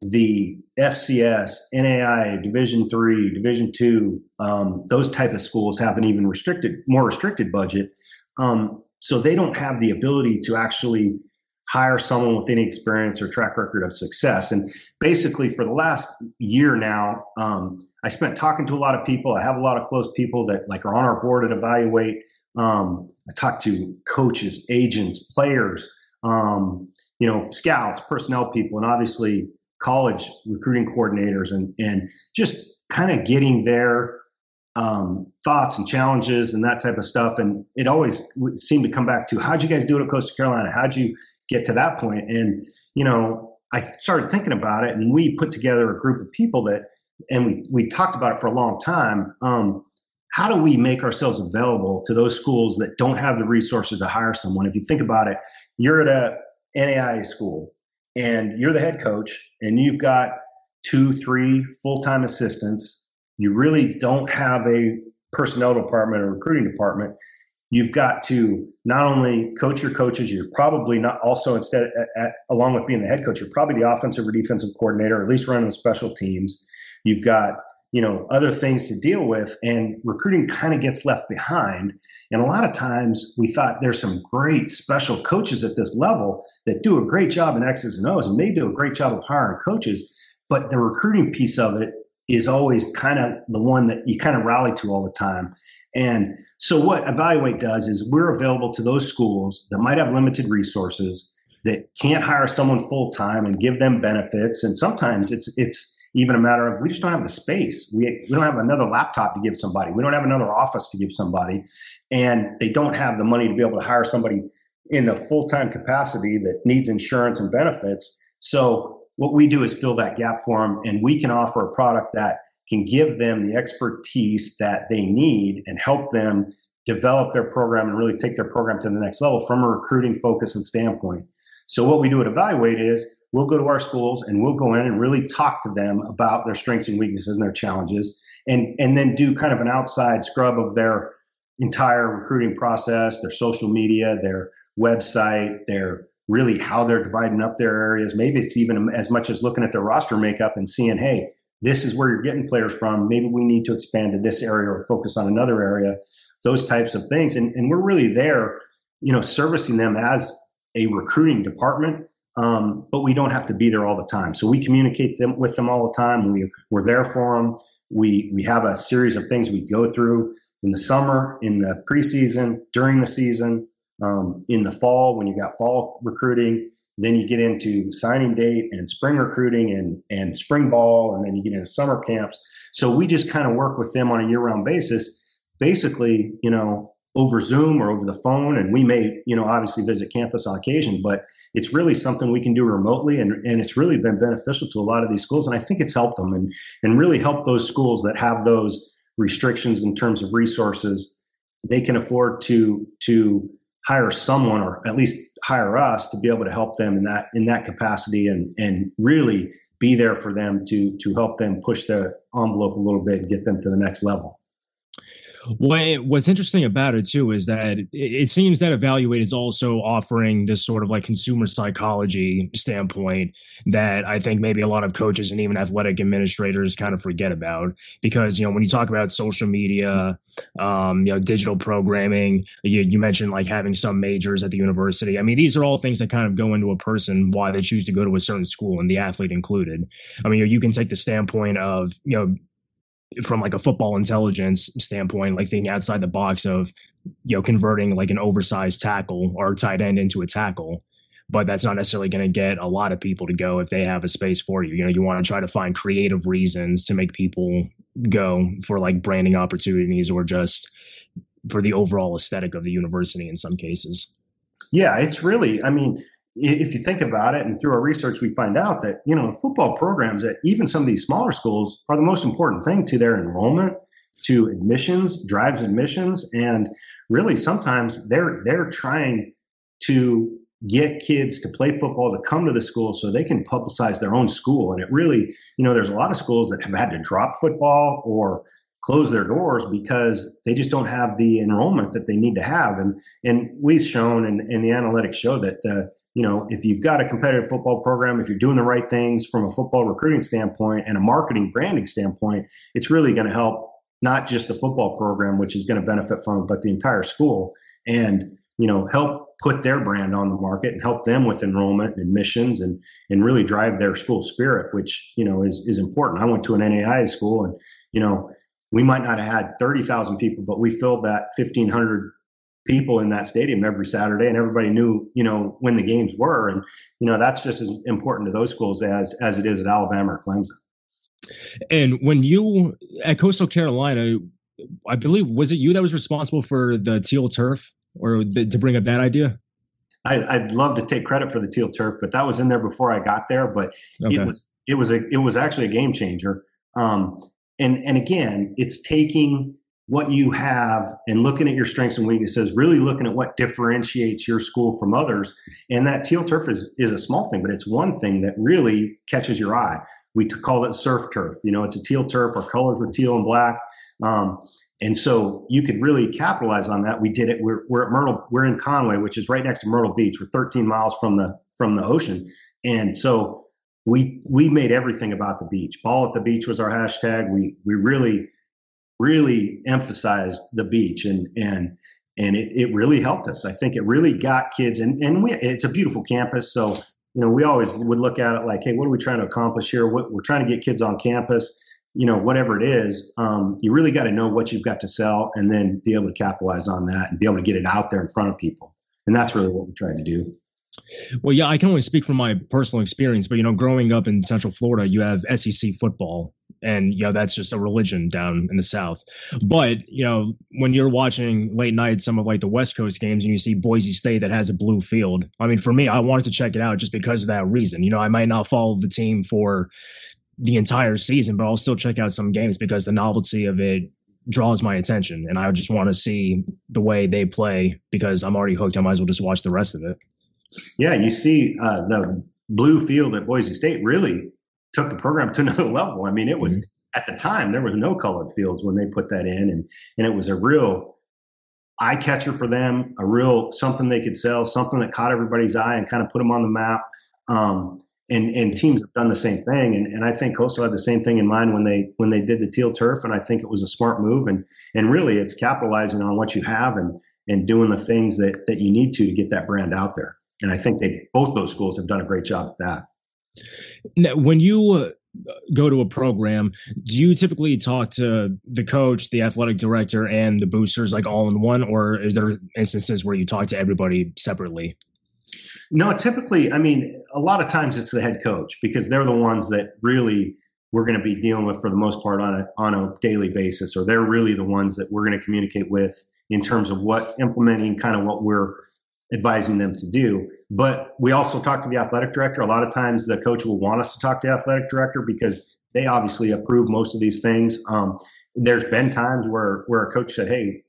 the FCS, NAI, Division three, Division two, um, those type of schools have an even restricted, more restricted budget. Um, so they don't have the ability to actually hire someone with any experience or track record of success. And basically, for the last year now, um, I spent talking to a lot of people. I have a lot of close people that like are on our board and evaluate. Um, I talk to coaches, agents, players, um, you know, scouts, personnel people, and obviously college recruiting coordinators, and and just kind of getting their um, thoughts and challenges and that type of stuff. And it always seemed to come back to how'd you guys do it at Coastal Carolina? How'd you get to that point? And you know, I started thinking about it, and we put together a group of people that, and we we talked about it for a long time. Um, how do we make ourselves available to those schools that don't have the resources to hire someone? If you think about it, you're at a NAIA school and you're the head coach, and you've got two, three full time assistants you really don't have a personnel department or recruiting department. You've got to not only coach your coaches, you're probably not also instead, at, at, along with being the head coach, you're probably the offensive or defensive coordinator, or at least running the special teams. You've got you know other things to deal with, and recruiting kind of gets left behind. And a lot of times we thought there's some great special coaches at this level that do a great job in X's and O's, and they do a great job of hiring coaches. But the recruiting piece of it is always kind of the one that you kind of rally to all the time. And so what Evaluate does is we're available to those schools that might have limited resources that can't hire someone full time and give them benefits. And sometimes it's it's even a matter of we just don't have the space. We we don't have another laptop to give somebody. We don't have another office to give somebody, and they don't have the money to be able to hire somebody in the full time capacity that needs insurance and benefits. So what we do is fill that gap for them, and we can offer a product that can give them the expertise that they need and help them develop their program and really take their program to the next level from a recruiting focus and standpoint. So what we do at Evaluate is we'll go to our schools and we'll go in and really talk to them about their strengths and weaknesses and their challenges and and then do kind of an outside scrub of their entire recruiting process, their social media, their website, their really how they're dividing up their areas. Maybe it's even as much as looking at their roster makeup and seeing, hey, this is where you're getting players from. Maybe we need to expand to this area or focus on another area, those types of things. And, and we're really there, you know, servicing them as a recruiting department. Um, but we don't have to be there all the time. So we communicate them with them all the time. We, we're there for them. We, we have a series of things we go through in the summer, in the preseason, during the season, um, in the fall when you got fall recruiting. Then you get into signing date and spring recruiting and, and spring ball, and then you get into summer camps. So we just kind of work with them on a year round basis, basically, you know, over Zoom or over the phone. And we may, you know, obviously visit campus on occasion, but it's really something we can do remotely. And, and it's really been beneficial to a lot of these schools. And I think it's helped them and, and really helped those schools that have those restrictions in terms of resources. They can afford to, to hire someone or at least hire us to be able to help them in that in that capacity and and really be there for them to to help them push the envelope a little bit and get them to the next level. What, what's interesting about it too is that it seems that Evaluate is also offering this sort of like consumer psychology standpoint that I think maybe a lot of coaches and even athletic administrators kind of forget about because you know when you talk about social media, um, you know digital programming, you, you mentioned like having some majors at the university. I mean these are all things that kind of go into a person why they choose to go to a certain school and the athlete included. I mean you can take the standpoint of you know from like a football intelligence standpoint, like thinking outside the box of, you know, converting like an oversized tackle or tight end into a tackle. but that's not necessarily going to get a lot of people to go if they have a space for you. You know, you want to try to find creative reasons to make people go for like branding opportunities or just for the overall aesthetic of the university in some cases. Yeah, it's really, I mean, if you think about it and through our research we find out that you know football programs at even some of these smaller schools are the most important thing to their enrollment to admissions drives admissions and really sometimes they're they're trying to get kids to play football to come to the school so they can publicize their own school. And it really you know there's a lot of schools that have had to drop football or close their doors because they just don't have the enrollment that they need to have. And and we've shown and, and the analytics show that the you know if you've got a competitive football program if you're doing the right things from a football recruiting standpoint and a marketing branding standpoint it's really going to help not just the football program which is going to benefit from it but the entire school and you know help put their brand on the market and help them with enrollment and admissions and and really drive their school spirit, which you know is is important. I went to an NAIA school, and you know we might not have had thirty thousand people, but we filled that fifteen hundred people in that stadium every Saturday, and everybody knew you know when the games were, and you know that's just as important to those schools as as it is at Alabama or Clemson. And when you at Coastal Carolina, I believe was it you that was responsible for the teal turf or to bring up that idea? I, would love to take credit for the teal turf, but that was in there before I got there. But okay. it was it was a it was actually a game changer. Um, and and again, it's taking what you have and looking at your strengths and weaknesses, really looking at what differentiates your school from others. And that teal turf is is a small thing, but it's one thing that really catches your eye. We call it surf turf. You know, it's a teal turf. Our colors are teal and black. Um, and so you could really capitalize on that. We did it. We're, we're at Myrtle. We're in Conway, which is right next to Myrtle Beach. We're 13 miles from the from the ocean, and so we we made everything about the beach. Ball at the beach was our hashtag. We we really really emphasized the beach, and and and it, it really helped us. I think it really got kids, and and we, it's a beautiful campus. So you know, we always would look at it like, hey, what are we trying to accomplish here? What, we're trying to get kids on campus you know, whatever it is, um, you really got to know what you've got to sell and then be able to capitalize on that and be able to get it out there in front of people. And that's really what we try to do. Well, yeah, I can only speak from my personal experience, but you know, growing up in Central Florida, you have SEC football, and you know that's just a religion down in the South. But you know, when you're watching late night some of like the West Coast games, and you see Boise State that has a blue field, I mean, for me, I wanted to check it out just because of that reason. You know, I might not follow the team for the entire season, but I'll still check out some games because the novelty of it draws my attention and I just want to see the way they play because I'm already hooked. I might as well just watch the rest of it. Yeah, you see uh, the blue field at Boise State really took the program to another level. I mean, it was mm-hmm. at the time there was no colored fields when they put that in, and and it was a real eye catcher for them, a real something they could sell, something that caught everybody's eye and kind of put them on the map. Um, and and teams have done the same thing and, and I think Coastal had the same thing in mind when they when they did the teal turf and I think it was a smart move and and really it's capitalizing on what you have and and doing the things that that you need to to get that brand out there and I think they both those schools have done a great job at that. Now, when you uh, go to a program, do you typically talk to the coach, the athletic director, and the boosters like all in one, or is there instances where you talk to everybody separately? No, typically, I mean, a lot of times it's the head coach because they're the ones that really we're going to be dealing with for the most part on a on a daily basis, or they're really the ones that we're going to communicate with in terms of what implementing kind of what we're advising them to do. But we also talk to the athletic director. A lot of times, the coach will want us to talk to the athletic director because they obviously approve most of these things. Um, there's been times where where a coach said, "Hey,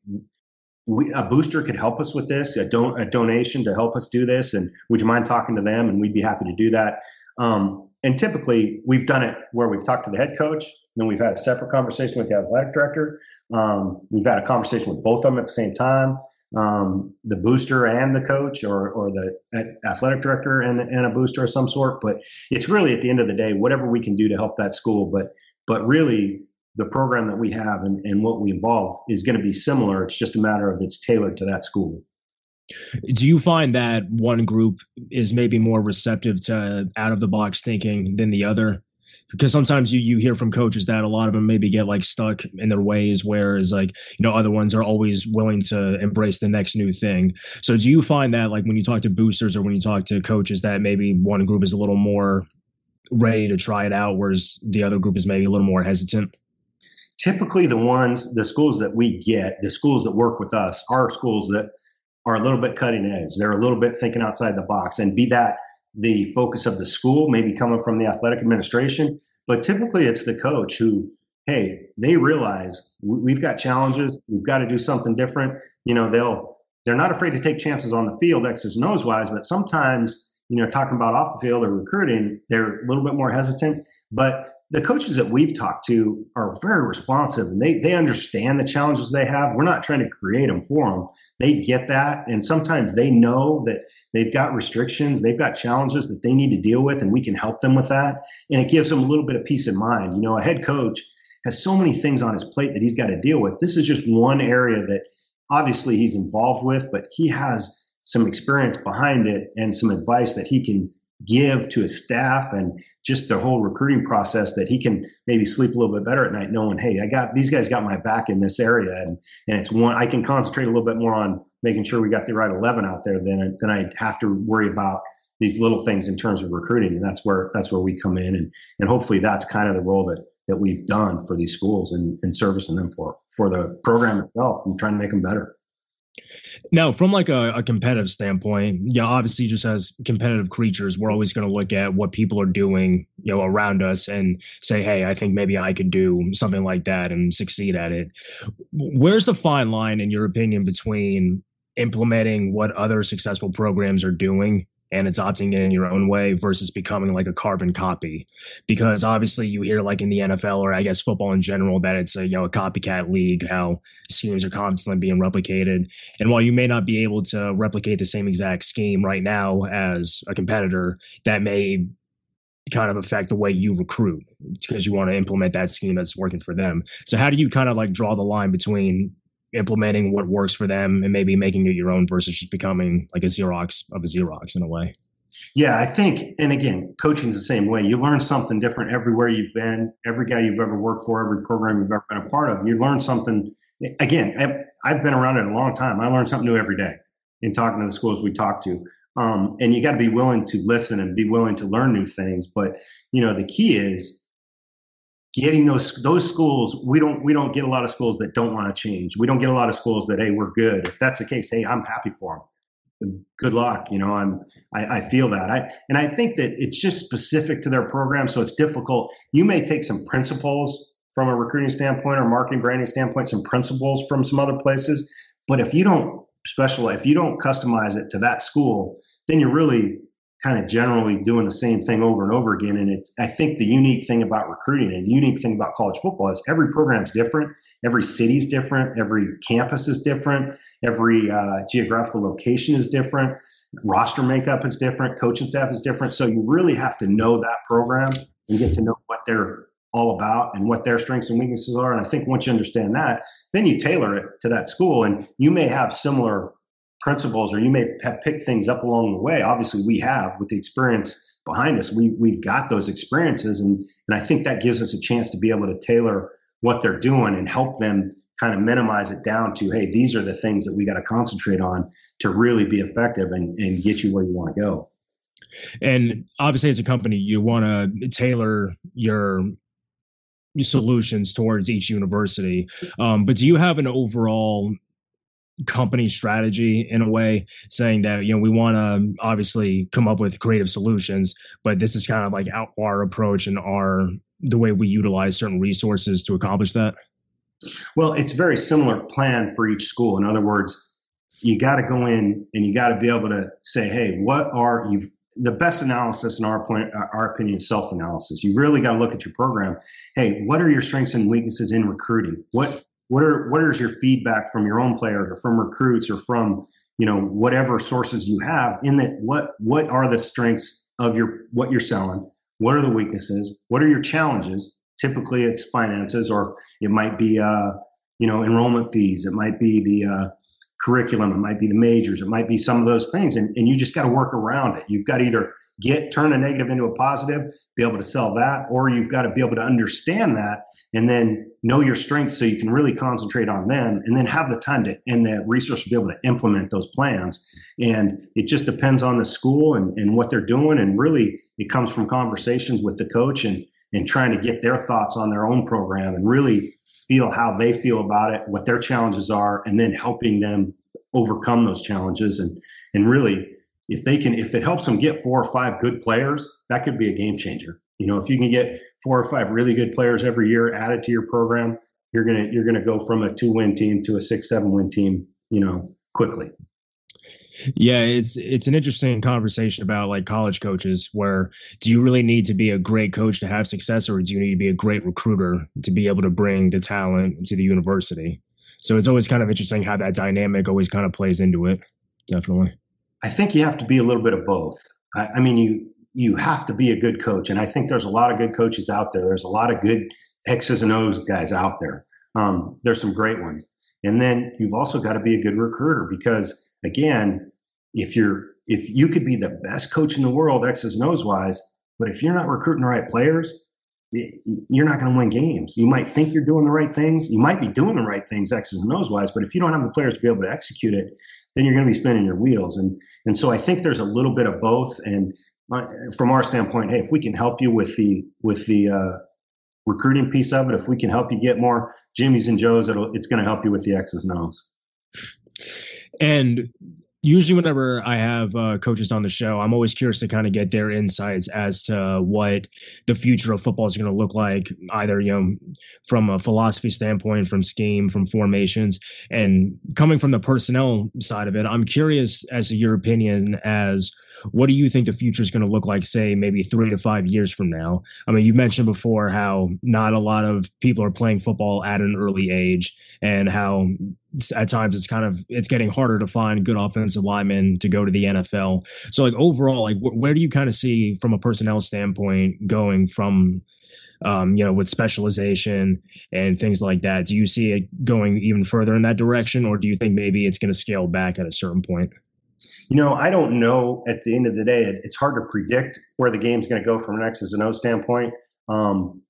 we, a booster could help us with this, a, don- a donation to help us do this. And would you mind talking to them? And we'd be happy to do that. Um, and typically, we've done it where we've talked to the head coach, then we've had a separate conversation with the athletic director. Um, we've had a conversation with both of them at the same time, um, the booster and the coach, or or the athletic director and, and a booster of some sort. But it's really at the end of the day, whatever we can do to help that school. But but really, the program that we have and, and what we involve is going to be similar. It's just a matter of it's tailored to that school. Do you find that one group is maybe more receptive to out of the box thinking than the other? Because sometimes you you hear from coaches that a lot of them maybe get like stuck in their ways whereas like you know other ones are always willing to embrace the next new thing. So do you find that like when you talk to boosters or when you talk to coaches that maybe one group is a little more ready to try it out whereas the other group is maybe a little more hesitant? Typically the ones the schools that we get the schools that work with us are schools that are a little bit cutting edge. They're a little bit thinking outside the box. And be that the focus of the school, maybe coming from the athletic administration, but typically it's the coach who, hey, they realize we've got challenges, we've got to do something different. You know, they'll they're not afraid to take chances on the field, X's and O's wise, but sometimes, you know, talking about off the field or recruiting, they're a little bit more hesitant. But the coaches that we've talked to are very responsive and they, they understand the challenges they have. We're not trying to create them for them. They get that. And sometimes they know that they've got restrictions, they've got challenges that they need to deal with, and we can help them with that. And it gives them a little bit of peace of mind. You know, a head coach has so many things on his plate that he's got to deal with. This is just one area that obviously he's involved with, but he has some experience behind it and some advice that he can give to his staff and just the whole recruiting process that he can maybe sleep a little bit better at night knowing hey i got these guys got my back in this area and and it's one i can concentrate a little bit more on making sure we got the right 11 out there than than i have to worry about these little things in terms of recruiting and that's where that's where we come in and and hopefully that's kind of the role that that we've done for these schools and, and servicing them for for the program itself and trying to make them better now, from like a, a, competitive standpoint, yeah, obviously, just as competitive creatures, we're always going to look at what people are doing, you know, around us, and say, "Hey, I think maybe I could do something like that and succeed at it." Where's the fine line, in your opinion, between implementing what other successful programs are doing and it's opting in your own way versus becoming like a carbon copy. Because obviously you hear like in the NFL or I guess football in general that it's a you know a copycat league how schemes are constantly being replicated. And while you may not be able to replicate the same exact scheme right now as a competitor that may kind of affect the way you recruit because you want to implement that scheme that's working for them. So how do you kind of like draw the line between implementing what works for them and maybe making it your own versus just becoming like a Xerox of a Xerox in a way. Yeah, I think, and again, coaching's the same way. You learn something different everywhere you've been, every guy you've ever worked for, every program you've ever been a part of. You learn something. Again, I've been around it a long time. I learn something new every day in talking to the schools we talk to. Um, and you got to be willing to listen and be willing to learn new things. But you know, the key is getting those those schools we don't we don't get a lot of schools that don't want to change. We don't get a lot of schools that hey we're good. If that's the case hey i'm happy for them good luck you know i'm I, I, feel that. I and i think that it's just specific to their program so it's difficult. You may take some principles from a recruiting standpoint or marketing branding standpoint some principles from some other places but if you don't specialize if you don't customize it to that school then you're really kind of generally doing the same thing over and over again. And it's, I think the unique thing about recruiting and unique thing about college football is every program is different. Every city is different. Every campus is different. Every uh, geographical location is different. Roster makeup is different. Coaching staff is different. So you really have to know that program and get to know what they're all about and what their strengths and weaknesses are. And I think once you understand that, then you tailor it to that school. And you may have similar principles or you may have picked things up along the way. Obviously we have with the experience behind us. We, we've got those experiences and, and i think that gives us a chance to be able to tailor what they're doing and help them kind of minimize it down to hey these are the things that we got to concentrate on to really be effective and, and get you where you want to go. And obviously as a company you want to tailor your solutions towards each university. Um, but do you have an overall company strategy in a way saying that you know we want to um, obviously come up with creative solutions but this is kind of like our approach and our the way we utilize certain resources to accomplish that? Well it's a very similar plan for each school. In other words you got to go in and you got to be able to say hey what are you the best analysis in our point uh, our opinion is self-analysis. You really got to look at your program. Hey what are your strengths and weaknesses in recruiting? What what are what is your feedback from your own players or from recruits or from you know whatever sources you have in that what what are the strengths of your what you're selling? What are the weaknesses? What are your challenges? Typically it's finances or it might be uh, you know enrollment fees. It might be the uh, curriculum. It might be the majors. It might be some of those things. And, and you just got to work around it. You've got to either get turn a negative into a positive, be able to sell that, or you've got to be able to understand that and then know your strengths so you can really concentrate on them and then have the time to and the resource to be able to implement those plans. And it just depends on the school and, and what they're doing. And really it comes from conversations with the coach and and trying to get their thoughts on their own program and really feel how they feel about it what their challenges are and then helping them overcome those challenges. And and really if they can if it helps them get four or five good players that could be a game changer you know if you can get four or five really good players every year added to your program you're gonna you're gonna go from a two win team to a six seven win team you know quickly yeah, it's it's an interesting conversation about like college coaches where do you really need to be a great coach to have success or do you need to be a great recruiter to be able to bring the talent to the university? So it's always kind of interesting how that dynamic always kind of plays into it. Definitely. I think you have to be a little bit of both. I, I mean, you you have to be a good coach, and I think there's a lot of good coaches out there. There's a lot of good X's and O's guys out there. Um, there's some great ones, and then you've also got to be a good recruiter because again, if you're if you could be the best coach in the world, X's and O's wise, but if you're not recruiting the right players, you're not going to win games. You might think you're doing the right things. You might be doing the right things, X's and O's wise, but if you don't have the players to be able to execute it, then you're going to be spinning your wheels. And and so I think there's a little bit of both. And from our standpoint, hey, if we can help you with the with the uh, recruiting piece of it, if we can help you get more Jimmys and Joes, it'll it's going to help you with the X's and O's. And usually whenever I have uh, coaches on the show, I'm always curious to kind of get their insights as to what the future of football is going to look like, either you know from a philosophy standpoint, from scheme, from formations, and coming from the personnel side of it. I'm curious as to your opinion as what do you think the future is going to look like, say, maybe three to five years from now? I mean, you've mentioned before how not a lot of people are playing football at an early age and how at times it's kind of it's getting harder to find good offensive linemen to go to the NFL. So like overall, like wh- where do you kind of see from a personnel standpoint going from um, you know, with specialization and things like that. Do you see it going even further in that direction, or do you think maybe it's going to scale back at a certain point? You know, I don't know. At the end of the day, it, it's hard to predict where the game's going to go from an X's and O standpoint. Um,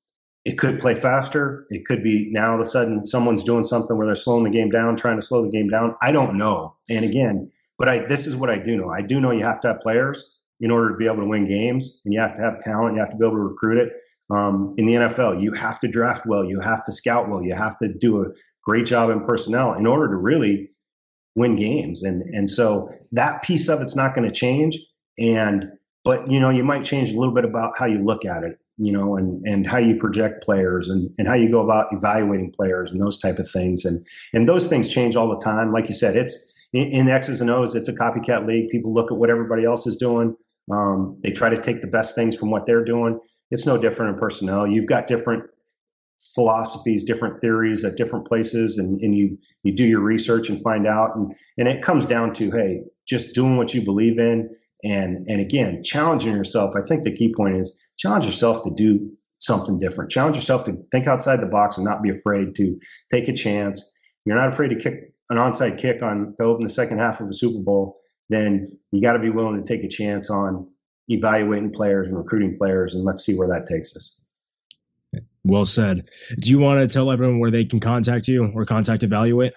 it could play faster. It could be now all of a sudden someone's doing something where they're slowing the game down, trying to slow the game down. I don't know. And again, but I this is what I do know. I do know you have to have players in order to be able to win games, and you have to have talent. You have to be able to recruit it. Um, in the NFL, you have to draft well. You have to scout well. You have to do a great job in personnel in order to really win games. And and so that piece of it's not going to change. And but you know, you might change a little bit about how you look at it, you know, and and how you project players and and how you go about evaluating players and those type of things. And and those things change all the time. Like you said, it's in, in X's and O's, it's a copycat league. People look at what everybody else is doing. Um, they try to take the best things from what they're doing. It's no different in personnel. You've got different philosophies, different theories at different places, and, and you you do your research and find out, and and it comes down to hey, just doing what you believe in, and and again, challenging yourself. I think the key point is challenge yourself to do something different. Challenge yourself to think outside the box and not be afraid to take a chance. You're not afraid to kick an onside kick on to open the second half of a Super Bowl. Then you got to be willing to take a chance on evaluating players and recruiting players, and let's see where that takes us. Well said. Do you want to tell everyone where they can contact you or contact Evaluate?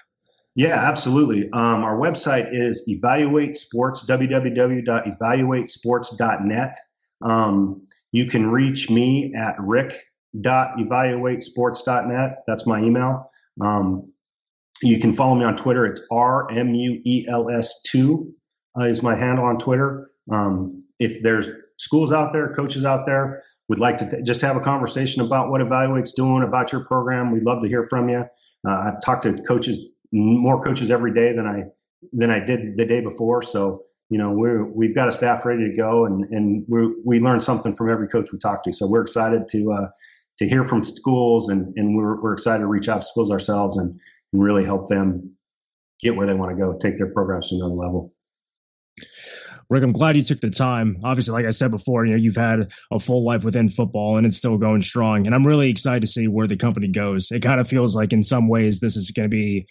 Yeah, absolutely. Um, our website is Evaluate Sports, www.evaluatesports.net. Um, you can reach me at rick.evaluatesports.net. That's my email. Um, you can follow me on Twitter. It's RMUELS2 uh, is my handle on Twitter. Um, if there's schools out there, coaches out there would like to t- just have a conversation about what Evaluate's doing, about your program. We'd love to hear from you. Uh, I've talked to coaches, more coaches every day than I than I did the day before. So you know we're we've got a staff ready to go, and and we we learn something from every coach we talk to. So we're excited to uh, to hear from schools, and and we're we're excited to reach out to schools ourselves and and really help them get where they want to go, take their programs to another level. Rick, I'm glad you took the time. Obviously, like I said before, you know, you've had a full life within football and it's still going strong. And I'm really excited to see where the company goes. It kind of feels like in some ways this is going to be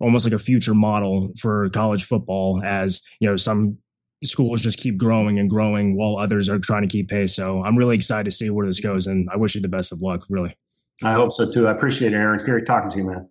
almost like a future model for college football as, you know, some schools just keep growing and growing while others are trying to keep pace. So I'm really excited to see where this goes, and I wish you the best of luck. Really. I hope so too. I appreciate it, Aaron. It's great talking to you, man.